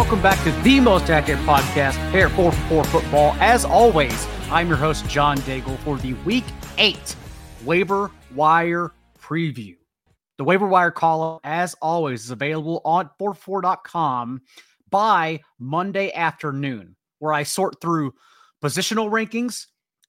welcome back to the most accurate podcast, Hair 4 for 4 Football. As always, I'm your host, John Daigle, for the Week 8 Waiver Wire Preview. The waiver wire column, as always, is available on 44.com by Monday afternoon, where I sort through positional rankings,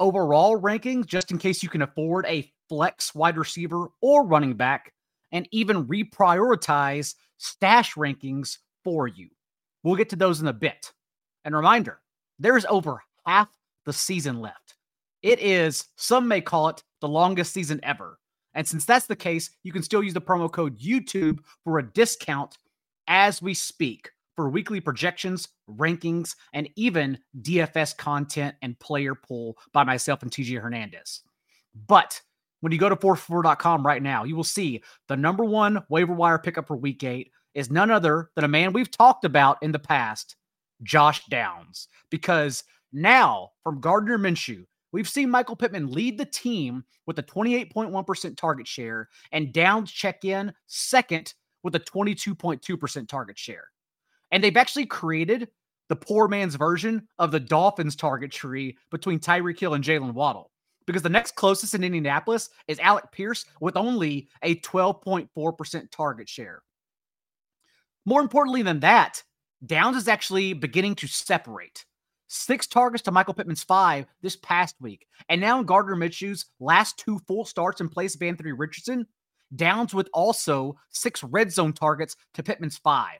overall rankings, just in case you can afford a flex wide receiver or running back, and even reprioritize stash rankings for you. We'll get to those in a bit. And reminder there's over half the season left. It is, some may call it, the longest season ever. And since that's the case, you can still use the promo code YouTube for a discount as we speak for weekly projections, rankings, and even DFS content and player pool by myself and TJ Hernandez. But when you go to 44.com right now, you will see the number one waiver wire pickup for week eight is none other than a man we've talked about in the past, Josh Downs. Because now, from Gardner Minshew, we've seen Michael Pittman lead the team with a 28.1% target share, and Downs check in second with a 22.2% target share. And they've actually created the poor man's version of the Dolphins target tree between Tyreek Hill and Jaylen Waddle. Because the next closest in Indianapolis is Alec Pierce with only a 12.4% target share. More importantly than that, Downs is actually beginning to separate. Six targets to Michael Pittman's five this past week. And now in Gardner Minshew's last two full starts in place of Anthony Richardson, Downs with also six red zone targets to Pittman's five.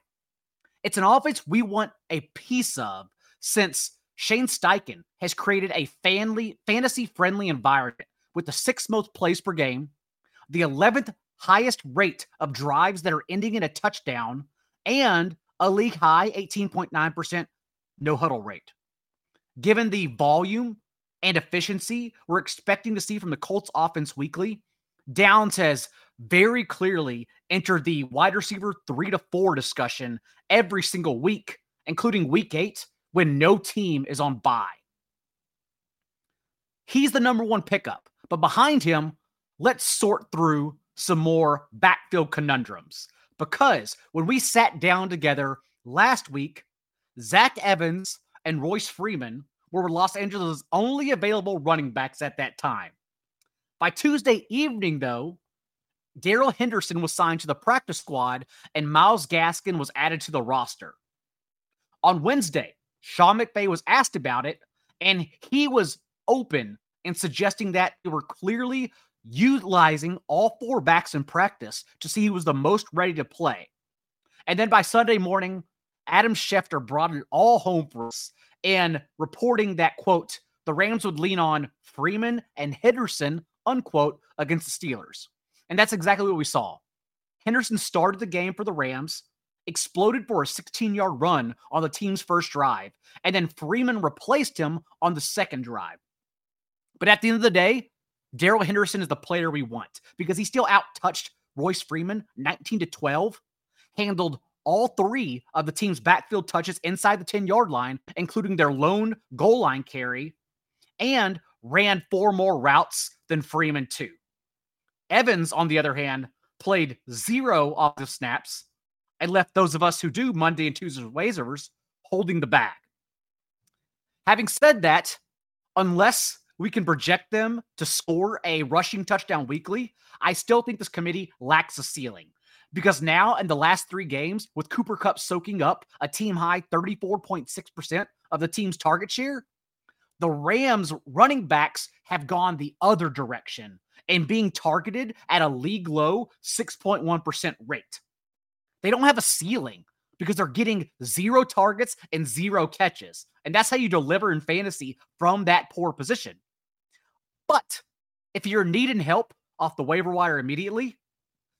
It's an offense we want a piece of since Shane Steichen has created a fantasy friendly environment with the sixth most plays per game, the 11th highest rate of drives that are ending in a touchdown, and a league high 18.9% no huddle rate. Given the volume and efficiency we're expecting to see from the Colts offense weekly, Downs has very clearly entered the wide receiver three to four discussion every single week, including week eight when no team is on bye. He's the number one pickup, but behind him, let's sort through some more backfield conundrums because when we sat down together last week, Zach Evans and Royce Freeman were Los Angeles' only available running backs at that time. By Tuesday evening, though, Darrell Henderson was signed to the practice squad and Myles Gaskin was added to the roster. On Wednesday, Sean McVay was asked about it, and he was open in suggesting that they were clearly utilizing all four backs in practice to see who was the most ready to play. And then by Sunday morning, Adam Schefter brought it all home for us and reporting that, quote, the Rams would lean on Freeman and Henderson, unquote, against the Steelers. And that's exactly what we saw. Henderson started the game for the Rams, exploded for a 16 yard run on the team's first drive, and then Freeman replaced him on the second drive. But at the end of the day, Darrell Henderson is the player we want because he still out touched Royce Freeman 19 to 12, handled all three of the team's backfield touches inside the 10 yard line, including their lone goal line carry, and ran four more routes than Freeman, too. Evans, on the other hand, played zero offensive snaps and left those of us who do Monday and Tuesday waivers holding the bag. Having said that, unless we can project them to score a rushing touchdown weekly, I still think this committee lacks a ceiling. Because now, in the last three games, with Cooper Kupp soaking up a team high 34.6% of the team's target share, the Rams running backs have gone the other direction and being targeted at a league low 6.1% rate. They don't have a ceiling because they're getting zero targets and zero catches. And that's how you deliver in fantasy from that poor position. But if you're needing help off the waiver wire immediately,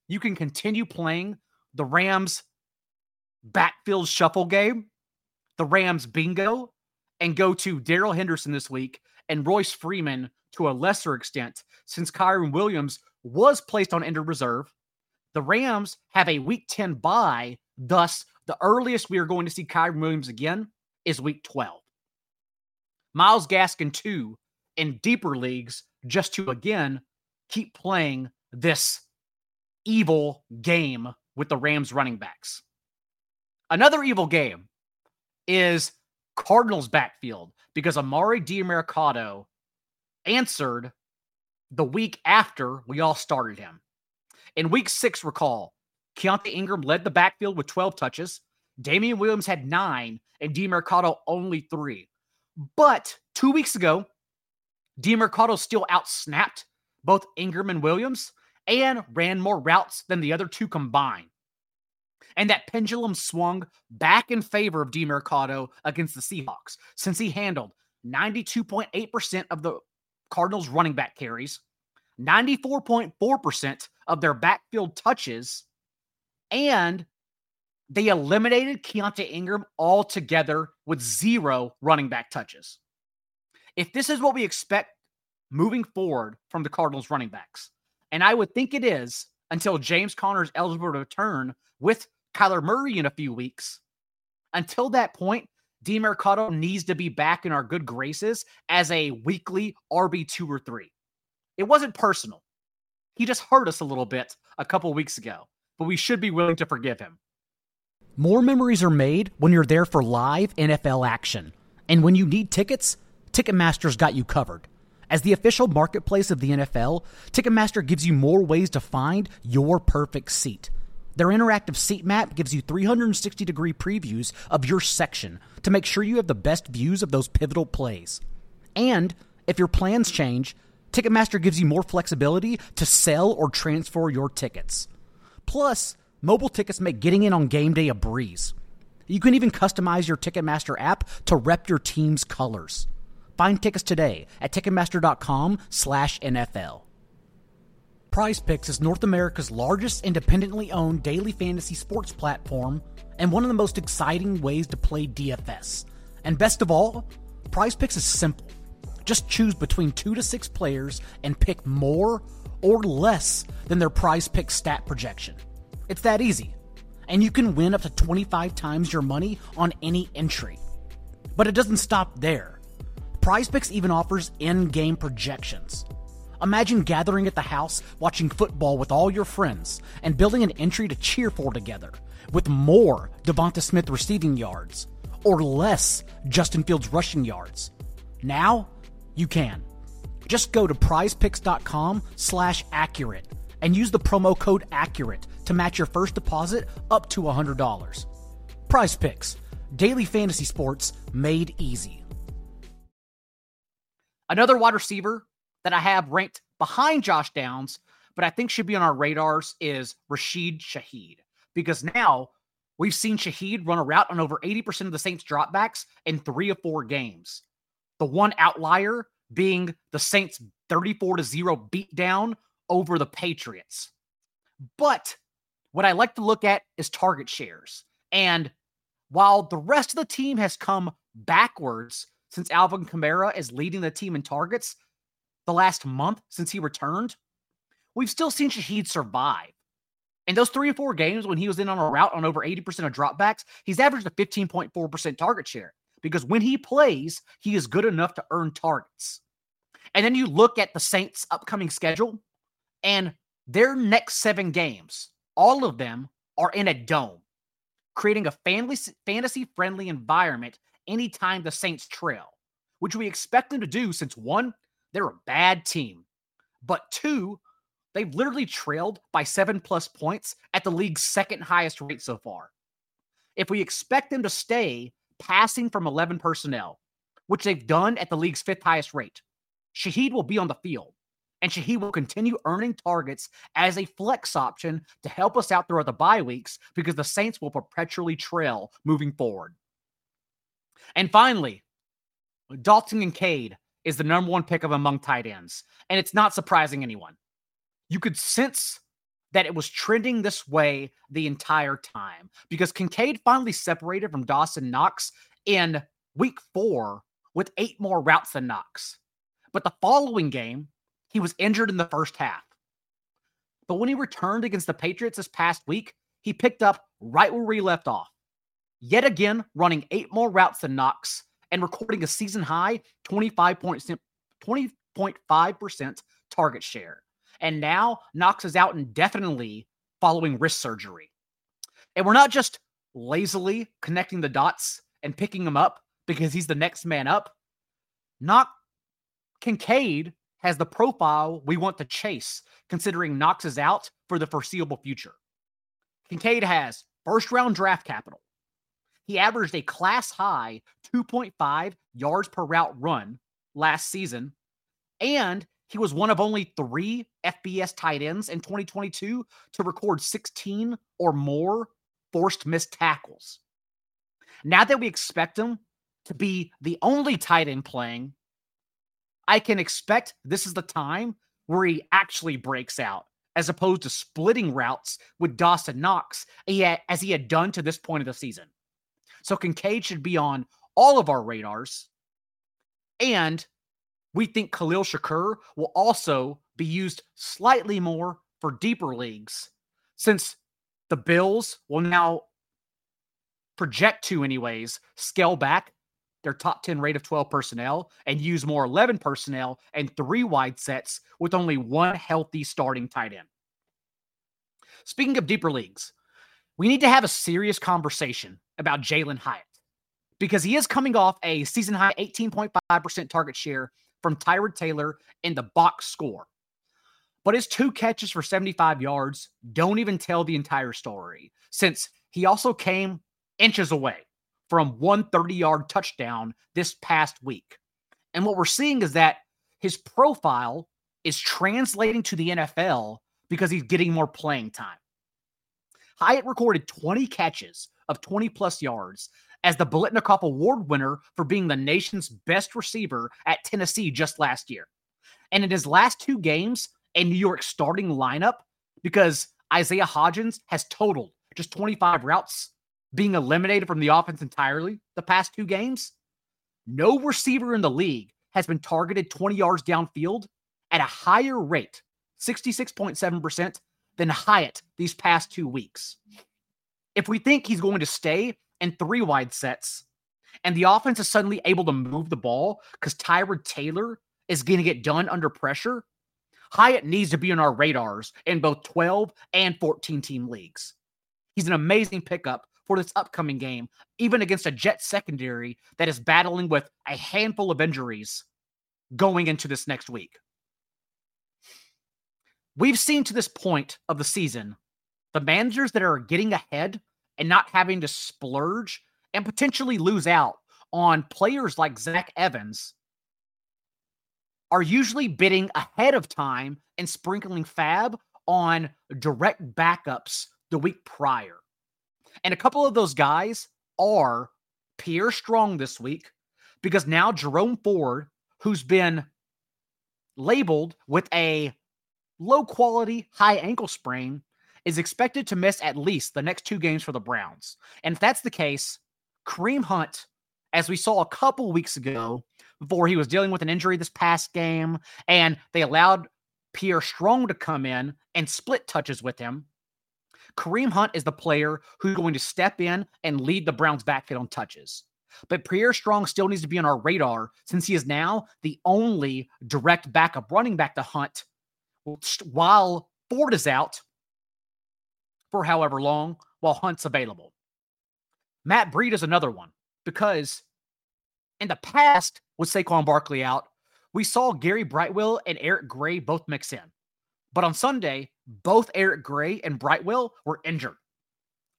you can continue playing the Rams backfield shuffle game, the Rams bingo, and go to Darrell Henderson this week and Royce Freeman to a lesser extent, since Kyren Williams was placed on injured reserve. The Rams have a week 10 bye, thus, the earliest we are going to see Kyren Williams again is week 12. Myles Gaskin, too, in deeper leagues just to again keep playing this evil game with the Rams running backs. Another evil game is Cardinals backfield because Emari Demercado answered the week after we all started him. In week six, recall, Keaontay Ingram led the backfield with 12 touches. Damien Williams had nine, and Demercado only three. But two weeks ago, Demercado still outsnapped both Ingram and Williams and ran more routes than the other two combined. And that pendulum swung back in favor of Demercado against the Seahawks since he handled 92.8% of the Cardinals running back carries, 94.4% of their backfield touches, and they eliminated Keaontay Ingram altogether with zero running back touches. If this is what we expect moving forward from the Cardinals running backs, and I would think it is until James Conner is eligible to return with Kyler Murray in a few weeks. Until that point, Demercado needs to be back in our good graces as a weekly RB2 or 3. It wasn't personal. He just hurt us a little bit a couple weeks ago, but we should be willing to forgive him. More memories are made when you're there for live NFL action. And when you need tickets, Ticketmaster's got you covered. As the official marketplace of the NFL, Ticketmaster gives you more ways to find your perfect seat. Their interactive seat map gives you 360 degree previews of your section to make sure you have the best views of those pivotal plays. And if your plans change, Ticketmaster gives you more flexibility to sell or transfer your tickets. Plus, Mobile tickets make getting in on game day a breeze. You can even customize your Ticketmaster app to rep your team's colors. Find tickets today at Ticketmaster.com/NFL. Prize Picks is North America's largest independently owned daily fantasy sports platform and one of the most exciting ways to play DFS. And best of all, Prize Picks is simple. Just choose between two to six players and pick more or less than their Prize Pick stat projection. It's that easy. And you can win up to 25 times your money on any entry. But it doesn't stop there. PrizePicks even offers in-game projections. Imagine gathering at the house, watching football with all your friends, and building an entry to cheer for together, with more Devonta Smith receiving yards, or less Justin Fields rushing yards. Now, you can. Just go to prizepicks.com slash accurate and use the promo code accurate to match your first deposit up to $100. Prize Picks, daily fantasy sports made easy. Another wide receiver that I have ranked behind Josh Downs, but I think should be on our radars is Rashid Shaheed because now we've seen Shaheed run a route on over 80% of the Saints dropbacks in three or four games. The one outlier being the Saints 34 to 0 beatdown over the Patriots. But what I like to look at is target shares. And while the rest of the team has come backwards since Alvin Kamara is leading the team in targets the last month since he returned, we've still seen Shaheed survive. In those three or four games when he was in on a route on over 80% of dropbacks, he's averaged a 15.4% target share because when he plays, he is good enough to earn targets. And then you look at the Saints' upcoming schedule, and their next seven games, all of them are in a dome, creating a fantasy friendly environment anytime the Saints trail, which we expect them to do since one, they're a bad team, but two, they've literally trailed by seven plus points at the league's second highest rate so far. If we expect them to stay passing from 11 personnel, which they've done at the league's fifth highest rate, Shaheed will be on the field and Shaheed will continue earning targets as a flex option to help us out throughout the bye weeks because the Saints will perpetually trail moving forward. And finally, Dalton Kincaid is the number one pick of among tight ends, and it's not surprising anyone. You could sense that it was trending this way the entire time because Kincaid finally separated from Dawson Knox in week four with eight more routes than Knox. But the following game, he was injured in the first half. But when he returned against the Patriots this past week, he picked up right where we left off. Yet again, running eight more routes than Knox and recording a season high 20.5% target share. And now Knox is out indefinitely following wrist surgery. And we're not just lazily connecting the dots and picking him up because he's the next man up. Not Kincaid has the profile we want to chase, considering Knox is out for the foreseeable future. Kincaid has first round draft capital. He averaged a class high 2.5 yards per route run last season, and he was one of only three FBS tight ends in 2022 to record 16 or more forced missed tackles. Now that we expect him to be the only tight end playing, I can expect this is the time where he actually breaks out, as opposed to splitting routes with Dawson Knox as he had done to this point of the season. So Kincaid should be on all of our radars. And we think Khalil Shakir will also be used slightly more for deeper leagues since the Bills will now project to, anyways, scale back their top 10 rate of 12 personnel and use more 11 personnel and three wide sets with only one healthy starting tight end. Speaking of deeper leagues, we need to have a serious conversation about Jalin Hyatt because he is coming off a season high 18.5% target share from Tyrod Taylor in the box score. But his two catches for 75 yards don't even tell the entire story, since he also came inches away from one 30 yard touchdown this past week. And what we're seeing is that his profile is translating to the NFL because he's getting more playing time. Hyatt recorded 20 catches of 20 plus yards as the Biletnikoff Award winner for being the nation's best receiver at Tennessee just last year. And in his last two games, a New York starting lineup, because Isaiah Hodgins has totaled just 25 routes, being eliminated from the offense entirely the past two games. No receiver in the league has been targeted 20 yards downfield at a higher rate, 66.7%, than Hyatt these past two weeks. If we think he's going to stay in three wide sets and the offense is suddenly able to move the ball because Tyrod Taylor is going to get done under pressure, Hyatt needs to be on our radars in both 12 and 14 team leagues. He's an amazing pickup for this upcoming game, even against a Jet secondary that is battling with a handful of injuries going into this next week. We've seen to this point of the season the managers that are getting ahead and not having to splurge and potentially lose out on players like Zach Evans are usually bidding ahead of time and sprinkling fab on direct backups the week prior. And a couple of those guys are Pierre Strong this week because now Jerome Ford, who's been labeled with a low quality, high ankle sprain, is expected to miss at least the next two games for the Browns. And if that's the case, Kareem Hunt, as we saw a couple weeks ago, before he was dealing with an injury this past game, and they allowed Pierre Strong to come in and split touches with him. Kareem Hunt is the player who's going to step in and lead the Browns backfield on touches. But Pierre Strong still needs to be on our radar since he is now the only direct backup running back to Hunt while Ford is out for however long while Hunt's available. Matt Breida is another one because in the past, with Saquon Barkley out, we saw Gary Brightwell and Eric Gray both mix in. But on Sunday, both Eric Gray and Brightwell were injured.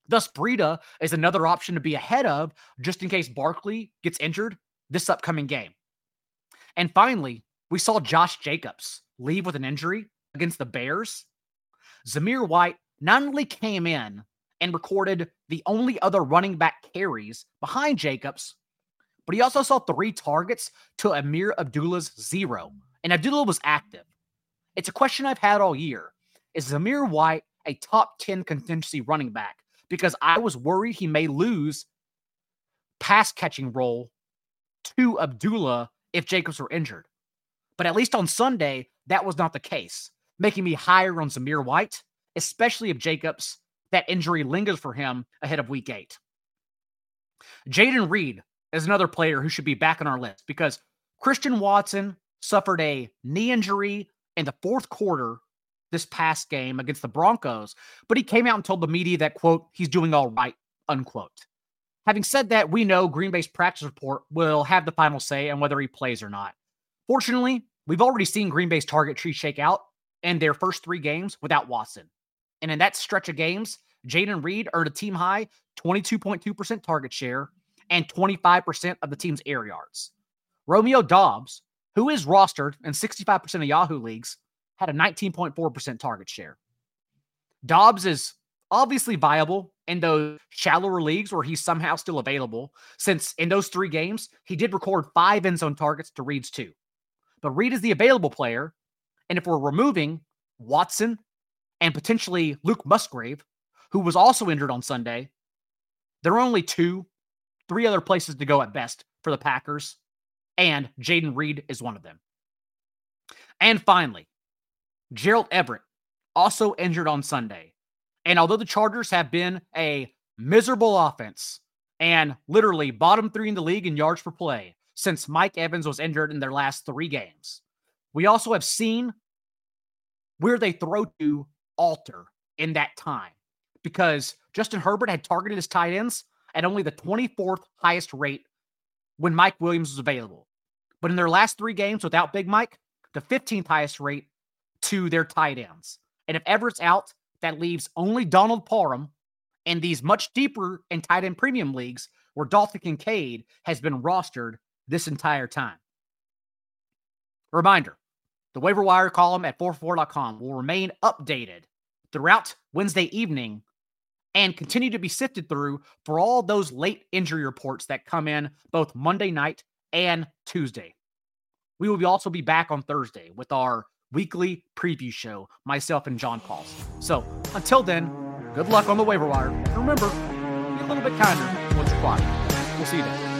Thus, Breida is another option to be ahead of just in case Barkley gets injured this upcoming game. And finally, we saw Josh Jacobs leave with an injury against the Bears. Zamir White not only came in and recorded the only other running back carries behind Jacobs, but he also saw three targets to Ameer Abdullah's zero, and Abdullah was active. It's a question I've had all year. Is Zamir White a top 10 contingency running back? Because I was worried he may lose pass catching role to Abdullah if Jacobs were injured. But at least on Sunday, that was not the case, making me higher on Zamir White especially if Jacobs, that injury lingers for him ahead of week eight. Jayden Reed is another player who should be back on our list because Christian Watson suffered a knee injury in the fourth quarter this past game against the Broncos, but he came out and told the media that, quote, he's doing all right, unquote. Having said that, we know Green Bay's practice report will have the final say on whether he plays or not. Fortunately, we've already seen Green Bay's target tree shake out in their first three games without Watson. And in that stretch of games, Jayden Reed earned a team high 22.2% target share and 25% of the team's air yards. Romeo Doubs, who is rostered in 65% of Yahoo leagues, had a 19.4% target share. Dobbs is obviously viable in those shallower leagues where he's somehow still available, since in those three games, he did record five end zone targets to Reed's two. But Reed is the available player. And if we're removing Watson and potentially Luke Musgrave, who was also injured on Sunday, there are only two, three other places to go at best for the Packers. And Jayden Reed is one of them. And finally, Gerald Everett, also injured on Sunday. And although the Chargers have been a miserable offense and literally bottom three in the league in yards per play since Mike Evans was injured in their last three games, we also have seen where they throw to alter in that time because Justin Herbert had targeted his tight ends at only the 24th highest rate when Mike Williams was available. But in their last three games without Big Mike, the 15th highest rate to their tight ends. And if Everett's out, that leaves only Donald Parham in these much deeper and tight end premium leagues where Dalton Kincaid has been rostered this entire time. Reminder the waiver wire column at 44.com will remain updated throughout Wednesday evening and continue to be sifted through for all those late injury reports that come in both Monday night and Tuesday. We will also be back on Thursday with our weekly preview show, myself and John Pauls. So until then, good luck on the waiver wire. And remember, be a little bit kinder what's required. We'll see you then.